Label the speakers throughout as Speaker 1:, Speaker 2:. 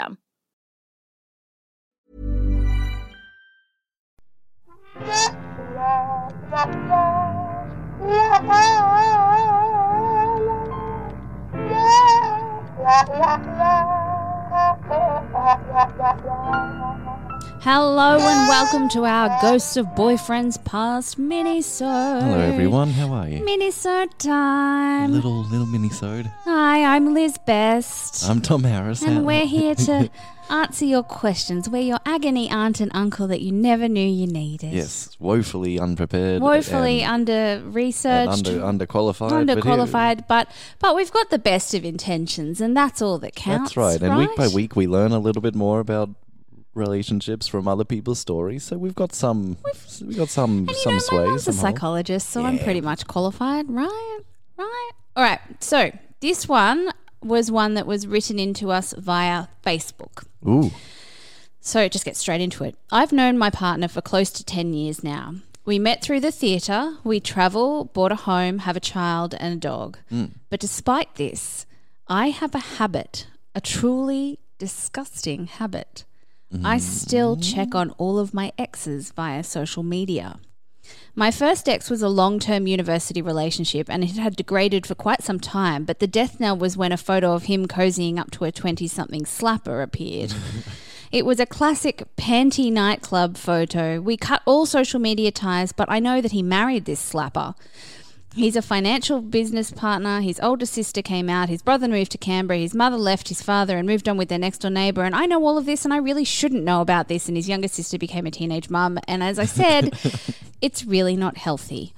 Speaker 1: system.
Speaker 2: Hello and welcome to our Ghosts of Boyfriends Past mini-sode.
Speaker 3: Hello everyone, how are you?
Speaker 2: Mini-sode time.
Speaker 3: Little little mini-sode.
Speaker 2: Hi, I'm Liz Best.
Speaker 3: I'm Tom Harris.
Speaker 2: and we're here to answer your questions. We're your agony aunt and uncle that you never knew you needed.
Speaker 3: Yes, woefully unprepared.
Speaker 2: Woefully under researched.
Speaker 3: under underqualified. but here-
Speaker 2: underqualified, but but we've got the best of intentions, and that's all that counts.
Speaker 3: That's right. And week by week we learn a little bit more about relationships from other people's stories. So we've got some we've, got some some
Speaker 2: know,
Speaker 3: sway.
Speaker 2: mom's a psychologist, so I'm pretty much qualified, right? Right. All right. So this one was one that was written into us via Facebook.
Speaker 3: Ooh.
Speaker 2: So just get straight into it. I've known my partner for close to 10 years now. We met through the theatre, we travel, bought a home, have a child and a dog. Hmm. But despite this, I have a habit, a truly disgusting habit. I still check on all of my exes via social media. My first ex was a long term university relationship and it had degraded for quite some time, but the death knell was when a photo of him cozying up to a 20 something slapper appeared. It was a classic panty nightclub photo. We cut all social media ties, but I know that he married this slapper. He's a financial business partner. His older sister came out. His brother moved to Canberra. His mother left his father and moved on with their next door neighbour. And I know all of this, and I really shouldn't know about this. And his younger sister became a teenage mum. And as I said, it's really not healthy.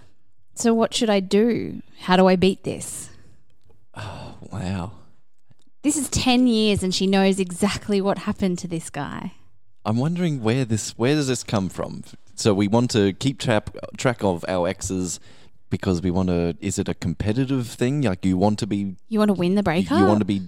Speaker 2: So, what should I do? How do I beat this?
Speaker 3: Oh, wow.
Speaker 2: This is 10 years, and she knows exactly what happened to this guy.
Speaker 3: I'm wondering where this where does this come from? So we want to keep track track of our exes because we want to is it a competitive thing? Like you want to be
Speaker 2: You want to win the breakup.
Speaker 3: you want to be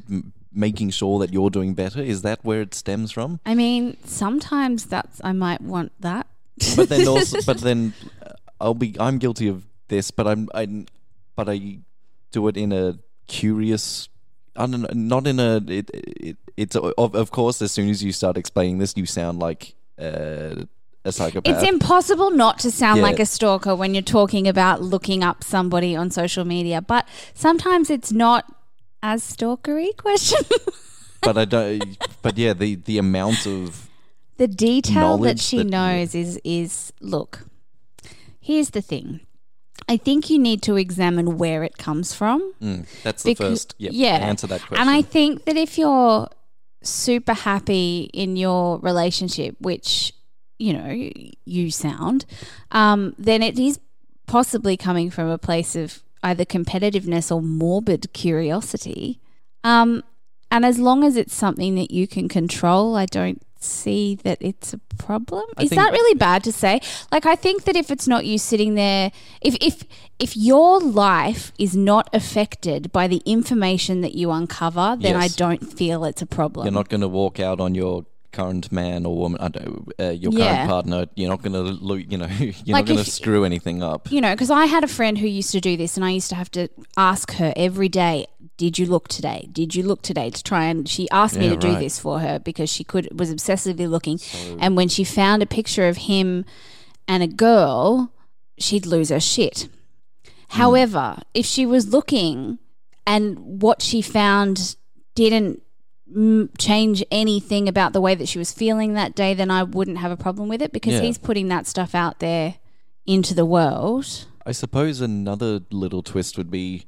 Speaker 3: making sure that you're doing better? Is that where it stems from?
Speaker 2: I mean, sometimes that's, I might want that.
Speaker 3: But then also, but then uh, I'll be I'm guilty of this, but I'm I, but I do it in a curious. I don't know, not in a. It, it, it's of, of course. As soon as you start explaining this, you sound like uh, a psychopath.
Speaker 2: It's impossible not to sound
Speaker 3: Yeah.
Speaker 2: like a stalker when you're talking about looking up somebody on social media, but sometimes it's not as stalkery question.
Speaker 3: but I don't. But yeah, the the amount of
Speaker 2: the detail that she
Speaker 3: that-
Speaker 2: knows is is look. Here's the thing. I think you need to examine where it comes from.
Speaker 3: mm, that's the first. Yep,
Speaker 2: yeah.
Speaker 3: answer that question.
Speaker 2: And I think that if you're super happy in your relationship, which you know you sound, um, then it is possibly coming from a place of either competitiveness or morbid curiosity. Um, and as long as it's something that you can control, I don't see that it's a problem.
Speaker 3: I
Speaker 2: Is that really bad to say? Like I think that if it's not you sitting there if if if your life is not affected by the information that you uncover, then
Speaker 3: Yes.
Speaker 2: I don't feel it's a problem.
Speaker 3: You're not going to walk out on your current man or woman, I don't uh, your
Speaker 2: Yeah.
Speaker 3: current partner. You're not going to, lo- you know, you're
Speaker 2: Like
Speaker 3: not going to screw anything up.
Speaker 2: you know, because I had a friend who used to do this, and I used to have to ask her every day, "Did you look today? Did you look today?" To try and she asked me
Speaker 3: Yeah,
Speaker 2: to do this for her because she could was obsessively looking, and when she found a picture of him and a girl, she'd lose her shit. However, if she was looking and what she found didn't change anything about the way that she was feeling that day, then I wouldn't have a problem with it because
Speaker 3: Yeah.
Speaker 2: he's putting that stuff out there into the world.
Speaker 3: I suppose another little twist would be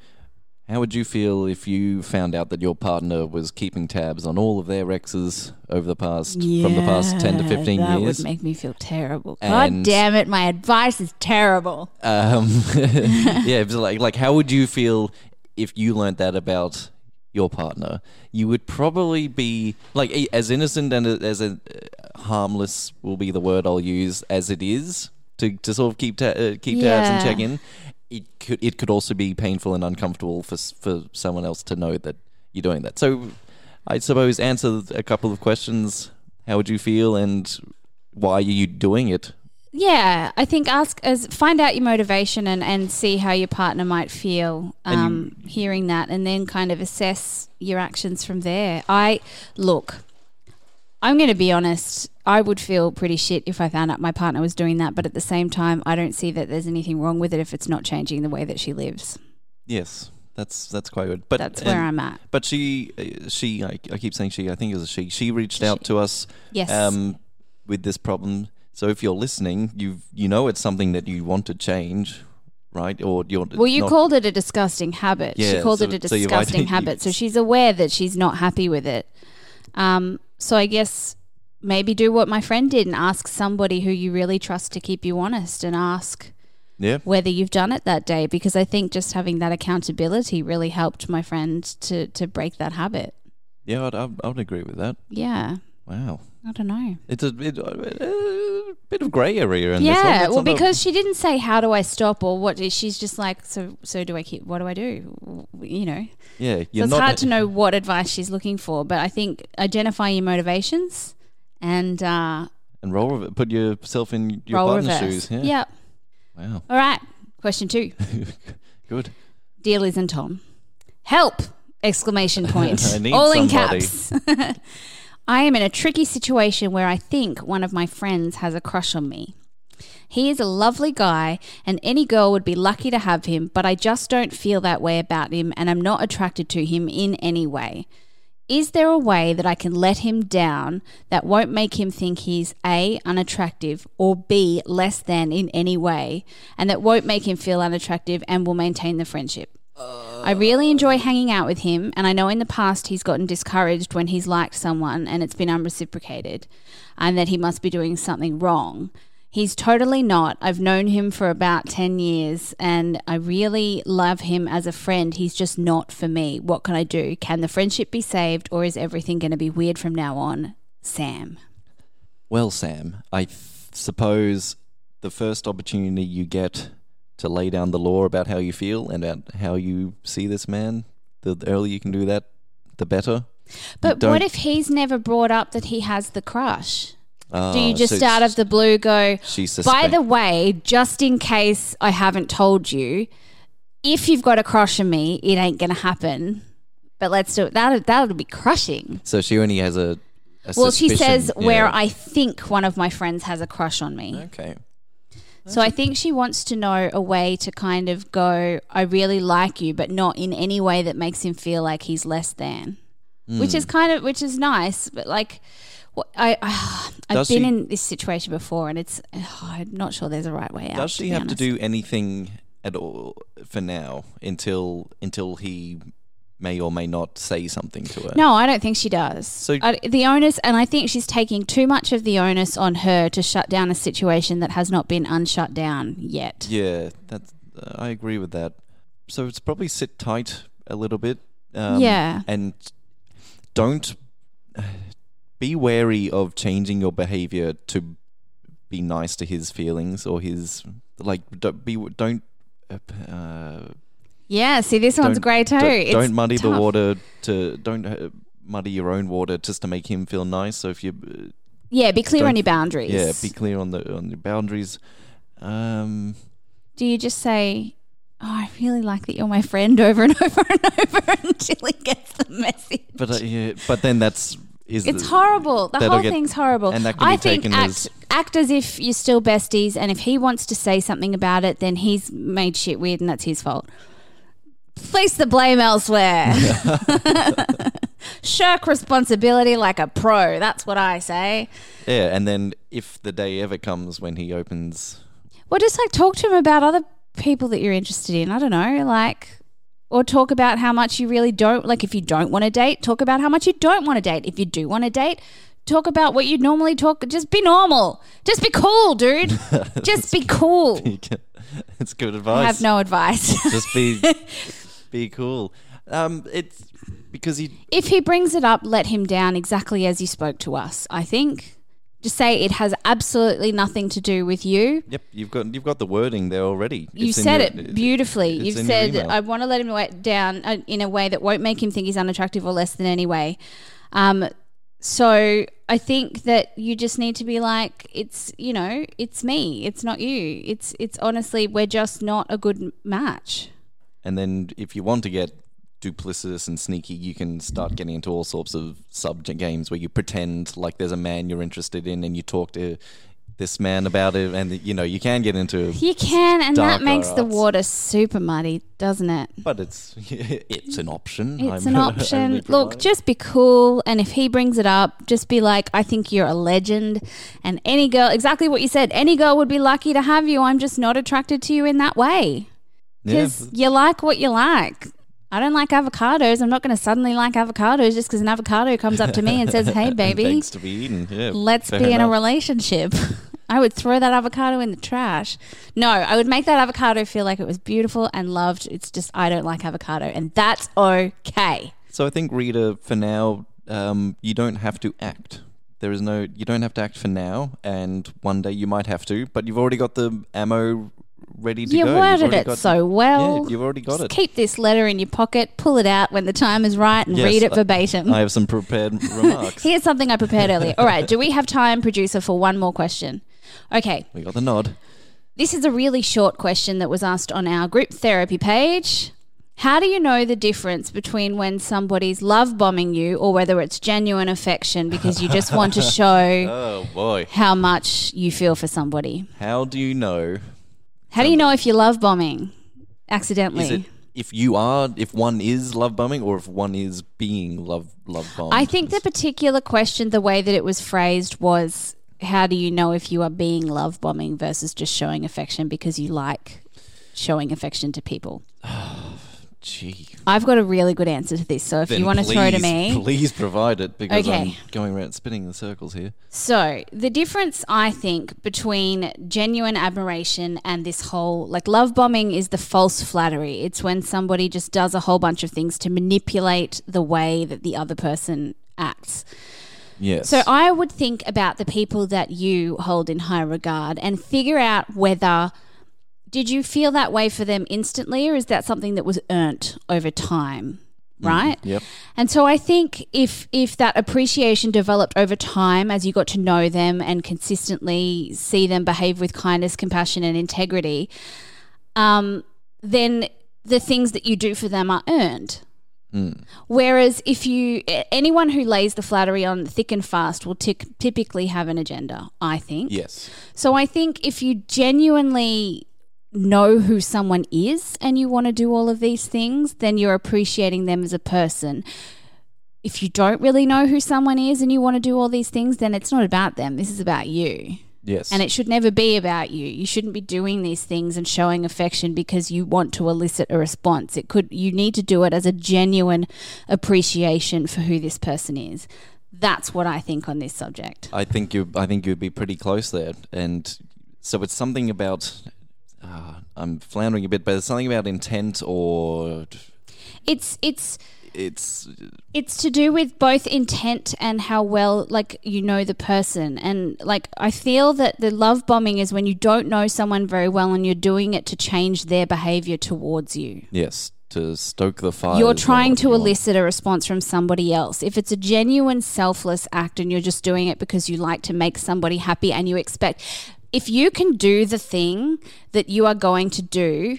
Speaker 3: How would you feel if you found out that your partner was keeping tabs on all of their exes over the past from the past ten to
Speaker 2: Yeah,
Speaker 3: fifteen
Speaker 2: that
Speaker 3: years?
Speaker 2: would make me feel terrible. God
Speaker 3: And-
Speaker 2: damn it, my advice is terrible.
Speaker 3: Um, yeah, it was like like how would you feel if you learnt that about your partner? You would probably be like as innocent and as a, uh, harmless will be the word I'll use as it is to, to sort of keep ta- uh, keep tabs and check in. It could it could also be painful and uncomfortable for for someone else to know that you're doing that. So I suppose answer a couple of questions. How would you feel and why are you doing it?
Speaker 2: Yeah, I think ask as find out your motivation and, and see how your partner might feel
Speaker 3: And you-
Speaker 2: um, hearing that, and then kind of assess your actions from there. I look, I'm going to be honest. I would feel pretty shit if I found out my partner was doing that, but at the same time, I don't see that there's anything wrong with it if it's not changing the way that she lives.
Speaker 3: Yes, that's that's quite good. But
Speaker 2: That's where
Speaker 3: and-
Speaker 2: I'm at.
Speaker 3: But she, uh, she, I, I keep saying she. I think it was a she. She reached out to us
Speaker 2: Yes.
Speaker 3: um, with this problem. So if you're listening, you you know it's something that you want to change, right? Or you're
Speaker 2: Well, you
Speaker 3: not-
Speaker 2: called it a disgusting habit. she called
Speaker 3: so-
Speaker 2: it a
Speaker 3: so
Speaker 2: disgusting
Speaker 3: ident-
Speaker 2: habit. So she's aware that she's not happy with it. Um, so I guess maybe do what my friend did and ask somebody who you really trust to keep you honest and ask
Speaker 3: Yeah,
Speaker 2: whether you've done it that day because I think just having that accountability really helped my friend to to break that habit.
Speaker 3: yeah, I'd, I'd, I would agree with that.
Speaker 2: Yeah.
Speaker 3: Wow,
Speaker 2: I don't know.
Speaker 3: it's a bit, a bit of grey area in this one.
Speaker 2: yeah, well, because she didn't say how do I stop or what. She's just like, so so do I keep? What do I do? You know.
Speaker 3: yeah,
Speaker 2: So
Speaker 3: you're
Speaker 2: it's
Speaker 3: not
Speaker 2: hard to know what advice she's looking for, but I think identify your motivations and uh,
Speaker 3: and roll rev- put yourself in your
Speaker 2: roll
Speaker 3: partner's
Speaker 2: reverse.
Speaker 3: shoes. Yeah,
Speaker 2: Yep.
Speaker 3: wow,
Speaker 2: All right. Question two.
Speaker 3: good.
Speaker 2: Dear Liz and Tom, help! Exclamation point.
Speaker 3: I need
Speaker 2: All in
Speaker 3: somebody.
Speaker 2: caps. I am in a tricky situation where I think one of my friends has a crush on me. He is a lovely guy, and any girl would be lucky to have him, but I just don't feel that way about him, and I'm not attracted to him in any way. Is there a way that I can let him down that won't make him think he's A, unattractive, or B, less than in any way, and that won't make him feel unattractive and will maintain the friendship? I really enjoy hanging out with him, and I know in the past he's gotten discouraged when he's liked someone and it's been unreciprocated, and that he must be doing something wrong. He's totally not. I've known him for about 10 years and I really love him as a friend. He's just not for me. What can I do? Can the friendship be saved or is everything going to be weird from now on? Sam.
Speaker 3: Well, Sam, I suppose the first opportunity you get to lay down the law about how you feel and about how you see this man, the the earlier you can do that, the better.
Speaker 2: But what if he's never brought up that he has the crush? Do you
Speaker 3: Oh,
Speaker 2: just
Speaker 3: so
Speaker 2: out of the blue go,
Speaker 3: She's
Speaker 2: by the way, just in case I haven't told you, if you've got a crush on me, it ain't going to happen. But let's do it. That that would be crushing.
Speaker 3: So she only has a. a
Speaker 2: Well, she says where. I think one of my friends has a crush on me.
Speaker 3: Okay.
Speaker 2: So I think she wants to know a way to kind of go, I really like you, but not in any way that makes him feel like he's less than. Which
Speaker 3: Hmm.
Speaker 2: is kind of which is nice, but like what I I've
Speaker 3: Does
Speaker 2: been
Speaker 3: she-
Speaker 2: in this situation before, and it's I'm not sure there's a right way out.
Speaker 3: Does she
Speaker 2: be
Speaker 3: have to do anything at all for now until until he may or may not say something to her?
Speaker 2: No, I don't think she does.
Speaker 3: So-
Speaker 2: I, the onus, and I think she's taking too much of the onus on her to shut down a situation that has not been unshut down yet.
Speaker 3: Yeah, that's. Uh, I agree with that. So it's probably sit tight a little bit. Um,
Speaker 2: Yeah.
Speaker 3: And don't be wary of changing your behavior to be nice to his feelings or his like. Don't be. Don't. Uh,
Speaker 2: Yeah, see, this one's
Speaker 3: don't-
Speaker 2: great too.
Speaker 3: Don't, don't muddy the water to. Don't uh, muddy your own water just to make him feel nice. So if you. Uh,
Speaker 2: Yeah, be clear on your boundaries.
Speaker 3: yeah, be clear on the on your boundaries. Um,
Speaker 2: Do you just say, "Oh, I really like that you're my friend," over and over and over until he gets the message?
Speaker 3: but uh, yeah, but then that's is
Speaker 2: It's
Speaker 3: the-
Speaker 2: horrible. The whole
Speaker 3: get-
Speaker 2: thing's horrible.
Speaker 3: and that can
Speaker 2: I
Speaker 3: be
Speaker 2: think
Speaker 3: taken
Speaker 2: act,
Speaker 3: as-
Speaker 2: act as if you're still besties, and if he wants to say something about it, then he's made shit weird, and that's his fault. Place the blame elsewhere. Shirk responsibility like a pro. That's what I say.
Speaker 3: Yeah, and then if the day ever comes when he opens,
Speaker 2: Well, just like talk to him about other people that you're interested in. I don't know, like Or talk about how much you really don't like if you don't want to date, talk about how much you don't want to date. If you do want to date, talk about what you'd normally talk just be normal. Just be cool, dude. just be cool.
Speaker 3: it's good advice.
Speaker 2: I have no advice.
Speaker 3: Just be be cool. Um, it's because he.
Speaker 2: if he brings it up, let him down exactly as you spoke to us. I think. Just say it has absolutely nothing to do with you.
Speaker 3: Yep, you've got you've got the wording there already.
Speaker 2: You
Speaker 3: It's
Speaker 2: said
Speaker 3: your-
Speaker 2: it beautifully. You've said. I want to let him down uh, in a way that won't make him think he's unattractive or less than any way. Um, so I think that you just need to be like, it's, you know, it's me. It's not you. It's, it's honestly, we're just not a good match.
Speaker 3: And then if you want to get duplicitous and sneaky, you can start getting into all sorts of sub games where you pretend like there's a man you're interested in and you talk to this man about it, and you know you can get into.
Speaker 2: You can, and that makes the water super muddy, doesn't it?
Speaker 3: But it's it's an option.
Speaker 2: It's
Speaker 3: I'm
Speaker 2: an option. Look, just be cool. And if he brings it up, just be like, I think you're a legend. And any girl, exactly what you said, any girl would be lucky to have you. I'm just not attracted to you in that way.
Speaker 3: Yeah,
Speaker 2: Because you like what you like. I don't like avocados. I'm not going to suddenly like avocados just because an avocado comes up to me and says, hey, baby,
Speaker 3: to be eaten. Yeah,
Speaker 2: let's be in a relationship. I would throw that avocado in the trash. No, I would make that avocado feel like it was beautiful and loved. It's just, I don't like avocado. And that's okay.
Speaker 3: So I think Rita, for now, um, you don't have to act. There is no, you don't have to act for now, and one day you might have to. But you've already got the ammo ready to
Speaker 2: You
Speaker 3: go. You've
Speaker 2: worded it so well.
Speaker 3: Yeah, you've already got
Speaker 2: Just
Speaker 3: it.
Speaker 2: keep this letter in your pocket, pull it out when the time is right, and
Speaker 3: Yes,
Speaker 2: read it verbatim.
Speaker 3: I have some prepared remarks.
Speaker 2: Here's something I prepared earlier. All right, do we have time, producer, for one more question? Okay,
Speaker 3: We got the nod.
Speaker 2: this is a really short question that was asked on our group therapy page. How do you know the difference between when somebody's love bombing you or whether it's genuine affection because you just want to show
Speaker 3: Oh boy,
Speaker 2: how much you feel for somebody?
Speaker 3: how do you know?
Speaker 2: How do you know if you're love bombing accidentally?
Speaker 3: Is it if you are, if one is love bombing, or if one is being love love bombed?
Speaker 2: I think the particular question, the way that it was phrased, was how do you know if you are being love bombing versus just showing affection because you like showing affection to people?
Speaker 3: Gee,
Speaker 2: I've got a really good answer to this. So if
Speaker 3: Then
Speaker 2: you want to throw to me.
Speaker 3: please provide it because I'm going around spinning the circles here.
Speaker 2: So the difference, I think, between genuine admiration and this whole like love bombing is the false flattery. It's when somebody just does a whole bunch of things to manipulate the way that the other person acts.
Speaker 3: Yes.
Speaker 2: So I would think about the people that you hold in high regard and figure out whether did you feel that way for them instantly or is that something that was earned over time, right?
Speaker 3: Yep.
Speaker 2: And so I think if if that appreciation developed over time as you got to know them and consistently see them behave with kindness, compassion and integrity, um, then the things that you do for them are earned. Whereas if you anyone who lays the flattery on thick and fast will tic- typically have an agenda, I think.
Speaker 3: Yes.
Speaker 2: So I think if you genuinely know who someone is and you want to do all of these things, then you're appreciating them as a person. If you don't really know who someone is and you want to do all these things, then it's not about them. This is about you.
Speaker 3: Yes.
Speaker 2: And it should never be about you. You shouldn't be doing these things and showing affection because you want to elicit a response. It could you need to do it as a genuine appreciation for who this person is. That's what I think on this subject.
Speaker 3: I think you. I think you'd be pretty close there, and so it's something about. Uh, I'm floundering a bit, but there's something about intent, or
Speaker 2: It's it's
Speaker 3: it's
Speaker 2: it's to do with both intent and how well like you know the person. And like i feel that the love bombing is when you don't know someone very well and you're doing it to change their behavior towards you.
Speaker 3: Yes to stoke the fire.
Speaker 2: you're trying to elicit a response from somebody else. If it's a genuine selfless act and you're just doing it because you like to make somebody happy and you expect if you can do the thing that you are going to do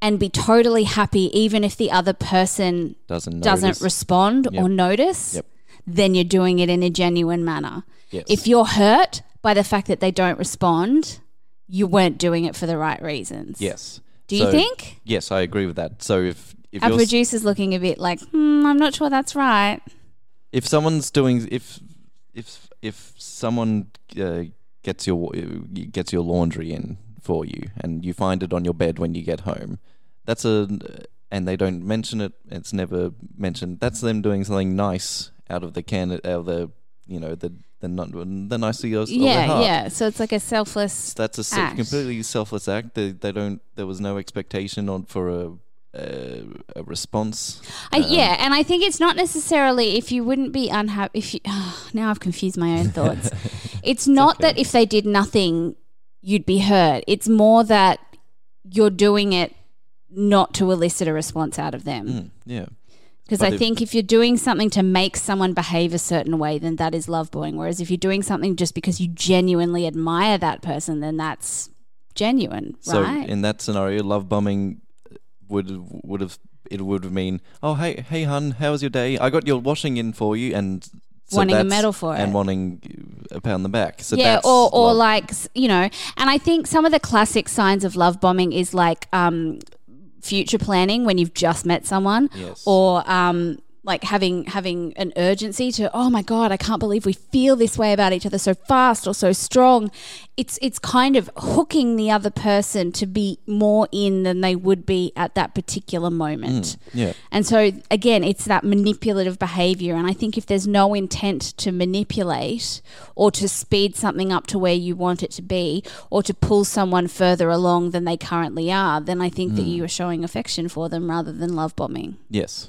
Speaker 2: and be totally happy even if the other person
Speaker 3: doesn't
Speaker 2: doesn't respond
Speaker 3: Yep.
Speaker 2: or notice,
Speaker 3: Yep.
Speaker 2: then you're doing it in a genuine manner.
Speaker 3: Yes.
Speaker 2: If you're hurt by the fact that they don't respond, you weren't doing it for the right reasons.
Speaker 3: yes.
Speaker 2: Do you think?
Speaker 3: Yes, I agree with that. So if if
Speaker 2: Our producer's looking a bit like, hmm, I'm not sure that's right.
Speaker 3: if someone's doing if if if someone uh, gets your gets your laundry in for you and you find it on your bed when you get home that's a and they don't mention it. It's never mentioned. That's them doing something nice out of the can, out of the you know the the not the nicety of,
Speaker 2: yeah, yeah. So it's like a selfless.
Speaker 3: That's a
Speaker 2: act.
Speaker 3: completely selfless act. They, they don't. There was no expectation on for a a, a response.
Speaker 2: I,
Speaker 3: Um,
Speaker 2: yeah, and I think it's not necessarily if you wouldn't be unhappy. If you now I've confused my own thoughts. it's not
Speaker 3: okay.
Speaker 2: that if they did nothing, you'd be hurt. It's more that you're doing it not to elicit a response out of them.
Speaker 3: Mm, yeah.
Speaker 2: Because I
Speaker 3: if-
Speaker 2: think if you're doing something to make someone behave a certain way, then that is love bombing. Whereas if you're doing something just because you genuinely admire that person, then that's genuine,
Speaker 3: So
Speaker 2: right?
Speaker 3: in that scenario, love bombing would would have it would have mean, oh hey hey hun, how was your day? I got your washing in for you, and so
Speaker 2: Wanting a medal for it and
Speaker 3: wanting a pat on the back. So
Speaker 2: yeah, or or like you know, and I think some of the classic signs of love bombing is like um, future planning when you've just met someone,
Speaker 3: Yes.
Speaker 2: or um, like having having an urgency to oh my god, I can't believe we feel this way about each other so fast or so strong. It's it's kind of hooking the other person to be more in than they would be at that particular moment.
Speaker 3: Mm, yeah.
Speaker 2: And so again, it's that manipulative behavior. And I think if there's no intent to manipulate or to speed something up to where you want it to be or to pull someone further along than they currently are, then I think that mm. you are showing affection for them rather than love bombing.
Speaker 3: Yes.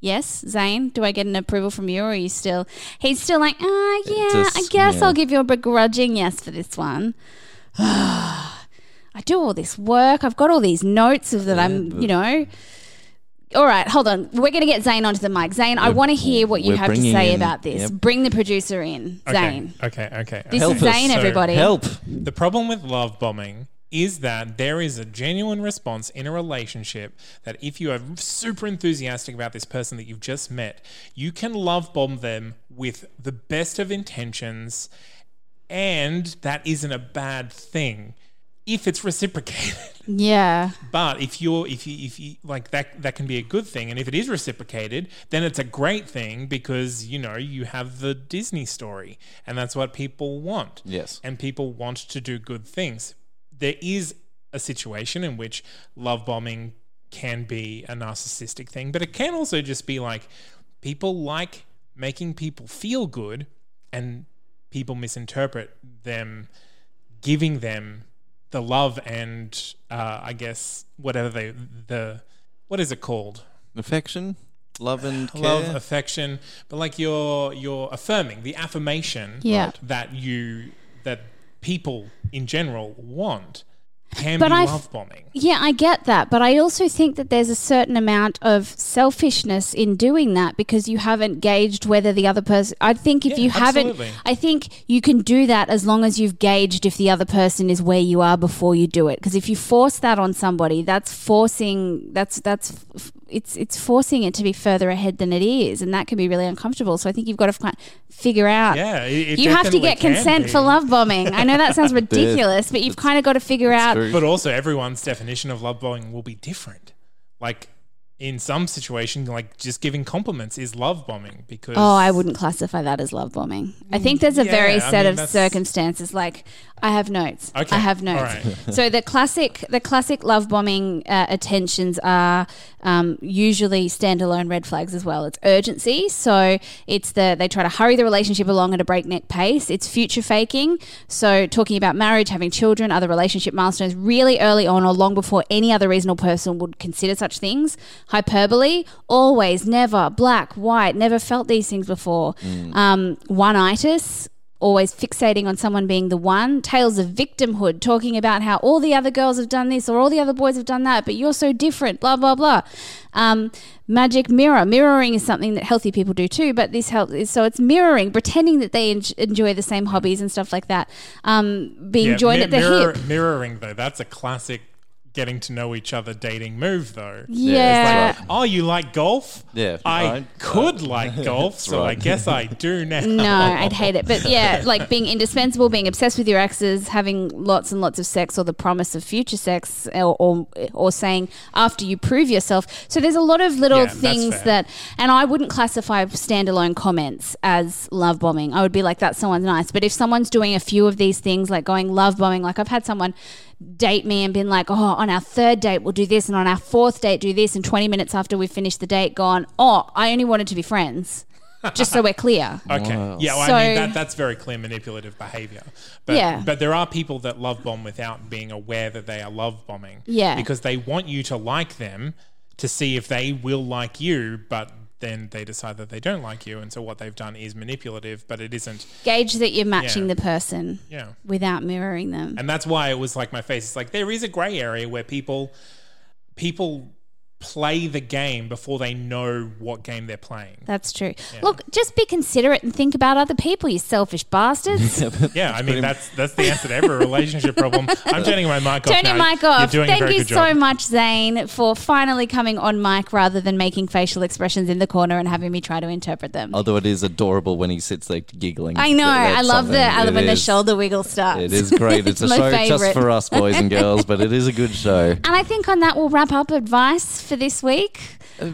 Speaker 2: Yes, Zane, do I get an approval from you or are you still he's still like, ah yeah,
Speaker 3: Just-
Speaker 2: I guess
Speaker 3: yeah.
Speaker 2: I'll give you a begrudging yes for this one. I do all this work. I've got all these notes of that I'm, you know. All right, hold on. We're going to get Zane onto the mic. Zane, I want to hear what you have to say
Speaker 3: in-
Speaker 2: about this.
Speaker 3: yep.
Speaker 2: Bring the producer in,
Speaker 4: Okay,
Speaker 2: Zane.
Speaker 4: Okay, okay.
Speaker 2: This
Speaker 3: Help
Speaker 2: is
Speaker 3: us.
Speaker 2: Zane,
Speaker 4: So-
Speaker 2: everybody.
Speaker 3: Help.
Speaker 4: The problem with love bombing is that there is a genuine response in a relationship that if you are super enthusiastic about this person that you've just met, you can love bomb them with the best of intentions, and that isn't a bad thing if it's reciprocated.
Speaker 2: Yeah.
Speaker 4: But if you're if you if you like that that can be a good thing and if it is reciprocated, then it's a great thing because you know you have the Disney story and that's what people want.
Speaker 3: Yes.
Speaker 4: And people want to do good things. There is a situation in which love bombing can be a narcissistic thing, but it can also just be like people like making people feel good and people misinterpret them giving them the love and uh, I guess whatever they the what is it called
Speaker 3: Affection, love and care.
Speaker 4: love affection but like you're you're affirming the affirmation
Speaker 2: Yeah.
Speaker 4: that you that people in general want can
Speaker 2: But
Speaker 4: be
Speaker 2: I-
Speaker 4: love bombing
Speaker 2: Yeah, I get that, but I also think that there's a certain amount of selfishness in doing that because you haven't gauged whether the other person. I think if
Speaker 4: Yeah,
Speaker 2: you haven't. I think you can do that as long as you've gauged if the other person is where you are before you do it. Because if you force that on somebody, that's forcing. That's that's it's it's forcing it to be further ahead than it is, and that can be really uncomfortable. So I think you've got to fi- figure out.
Speaker 4: yeah it, it
Speaker 2: you have to get consent
Speaker 4: be.
Speaker 2: for love bombing. I know that sounds ridiculous, but you've kind of got to figure out.
Speaker 3: true.
Speaker 4: but also everyone's definition of love bombing will be different like in some situation like just giving compliments is love bombing because
Speaker 2: Oh, I wouldn't classify that as love bombing. I think there's a very
Speaker 4: yeah, I
Speaker 2: set
Speaker 4: mean,
Speaker 2: of circumstances. Like I have notes.
Speaker 4: Okay,
Speaker 2: I have notes.
Speaker 4: right.
Speaker 2: so the classic, the classic love bombing uh, attentions are um, usually standalone red flags as well. It's urgency. So it's the they try to hurry the relationship along at a breakneck pace. It's future faking. So talking about marriage, having children, other relationship milestones really early on or long before any other reasonable person would consider such things. Hyperbole, always, never, black, white, never felt these things before. Um, one-itis, always fixating on someone being the one. Tales of victimhood, talking about how all the other girls have done this or all the other boys have done that, but you're so different, blah, blah, blah. Um, magic mirror. Mirroring is something that healthy people do too, but this helps. So it's mirroring, pretending that they en- enjoy the same hobbies and stuff like that. Um, being
Speaker 4: Yeah,
Speaker 2: joined
Speaker 4: mi-
Speaker 2: at the
Speaker 4: mirror-
Speaker 2: hip.
Speaker 4: Mirroring though, that's a classic getting to know each other dating move though.
Speaker 2: Yeah.
Speaker 4: It's like, oh, you like golf?
Speaker 3: Yeah,
Speaker 4: I
Speaker 3: right.
Speaker 4: could like golf, so I guess I do now.
Speaker 2: No, I'd hate it. But yeah, like being indispensable, being obsessed with your exes, having lots and lots of sex, or the promise of future sex, or or, or saying after you prove yourself. So there's a lot of little
Speaker 4: Yeah,
Speaker 2: things that, and I wouldn't classify standalone comments as love bombing. I would be like, that's someone's nice. But if someone's doing a few of these things, like going love bombing, like I've had someone date me and been like, oh, on our third date, we'll do this. And on our fourth date, do this. And 20 minutes after we finished the date, gone, oh, I only wanted to be friends. Just so we're clear.
Speaker 4: Okay.
Speaker 3: Wow.
Speaker 4: Yeah, well,
Speaker 2: So-
Speaker 4: I mean that that's very clear manipulative behavior. But
Speaker 2: Yeah.
Speaker 4: but there are people that love bomb without being aware that they are love bombing.
Speaker 2: Yeah.
Speaker 4: Because they want you to like them to see if they will like you, but then they decide that they don't like you and so what they've done is manipulative, but it isn't.
Speaker 2: Gauge that you're matching
Speaker 4: Yeah.
Speaker 2: the person
Speaker 4: Yeah.
Speaker 2: without mirroring them.
Speaker 4: And that's why it was like my face. It's like there is a gray area where people people play the game before they know what game they're playing.
Speaker 2: That's true. Look, just be considerate and think about other people, you selfish bastards.
Speaker 4: Yeah, I mean that's that's the answer to every relationship problem. I'm turning my mic off
Speaker 2: Turn your
Speaker 4: now.
Speaker 2: mic off.
Speaker 4: You're doing
Speaker 2: Thank
Speaker 4: a very
Speaker 2: you
Speaker 4: good
Speaker 2: so
Speaker 4: job.
Speaker 2: much, Zane, for finally coming on mic rather than making facial expressions in the corner and having me try to interpret them.
Speaker 3: Although it is adorable when he sits there giggling.
Speaker 2: I know. I
Speaker 3: that's
Speaker 2: love the
Speaker 3: something.
Speaker 2: I love
Speaker 3: It
Speaker 2: when the shoulder wiggle starts.
Speaker 3: It is great. It's, a
Speaker 2: my
Speaker 3: show just for us boys and girls, but it is a good show.
Speaker 2: And I think on that we'll wrap up advice for this week.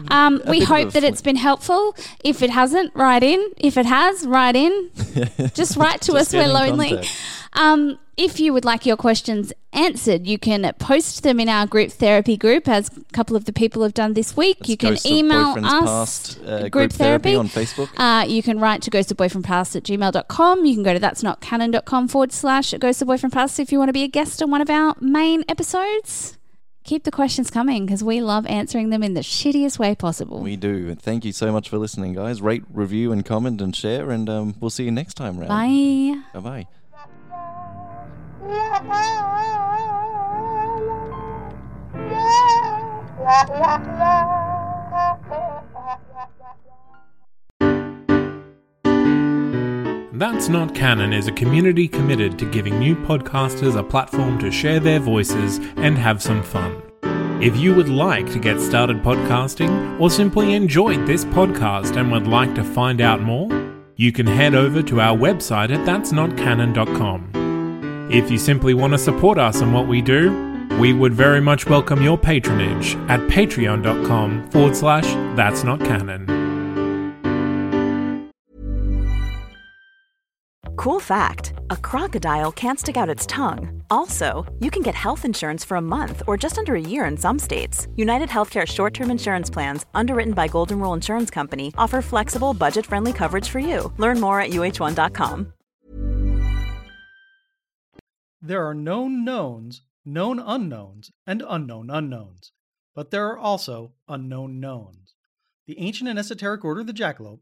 Speaker 2: Um, we hope that it's been helpful. If it hasn't, write in. If it has, write in. Just write to us. We're lonely. Um, if you would like your questions answered, you can post them in our group therapy group, as a couple of the people have done this week. you can email us
Speaker 3: Past, uh,
Speaker 2: group,
Speaker 3: group
Speaker 2: therapy
Speaker 3: therapy on Facebook.
Speaker 2: Uh, you can write to ghost of boyfriend ghostofboyfriendpast at gmail.com. You can go to that's not canon.com forward slash ghost of boyfriend past if you want to be a guest on one of our main episodes. Keep the questions coming because we love answering them in the shittiest way possible.
Speaker 3: We do. And Thank you so much for listening, guys. Rate, review, and comment and share. And um, we'll see you next time round.
Speaker 2: Bye.
Speaker 3: Bye bye.
Speaker 4: That's Not Canon is a community committed to giving new podcasters a platform to share their voices and have some fun. If you would like to get started podcasting or simply enjoyed this podcast and would like to find out more, you can head over to our website at that'snotcanon.com. If you simply want to support us and what we do, we would very much welcome your patronage at patreon.com forward slash that's not canon.
Speaker 5: Cool fact a crocodile can't stick out its tongue. Also, you can get health insurance for a month or just under a year in some states. United Healthcare short term insurance plans, underwritten by Golden Rule Insurance Company, offer flexible, budget friendly coverage for you. Learn more at uh1.com.
Speaker 6: There are known knowns, known unknowns, and unknown unknowns. But there are also unknown knowns. The ancient and esoteric order of the Jackalope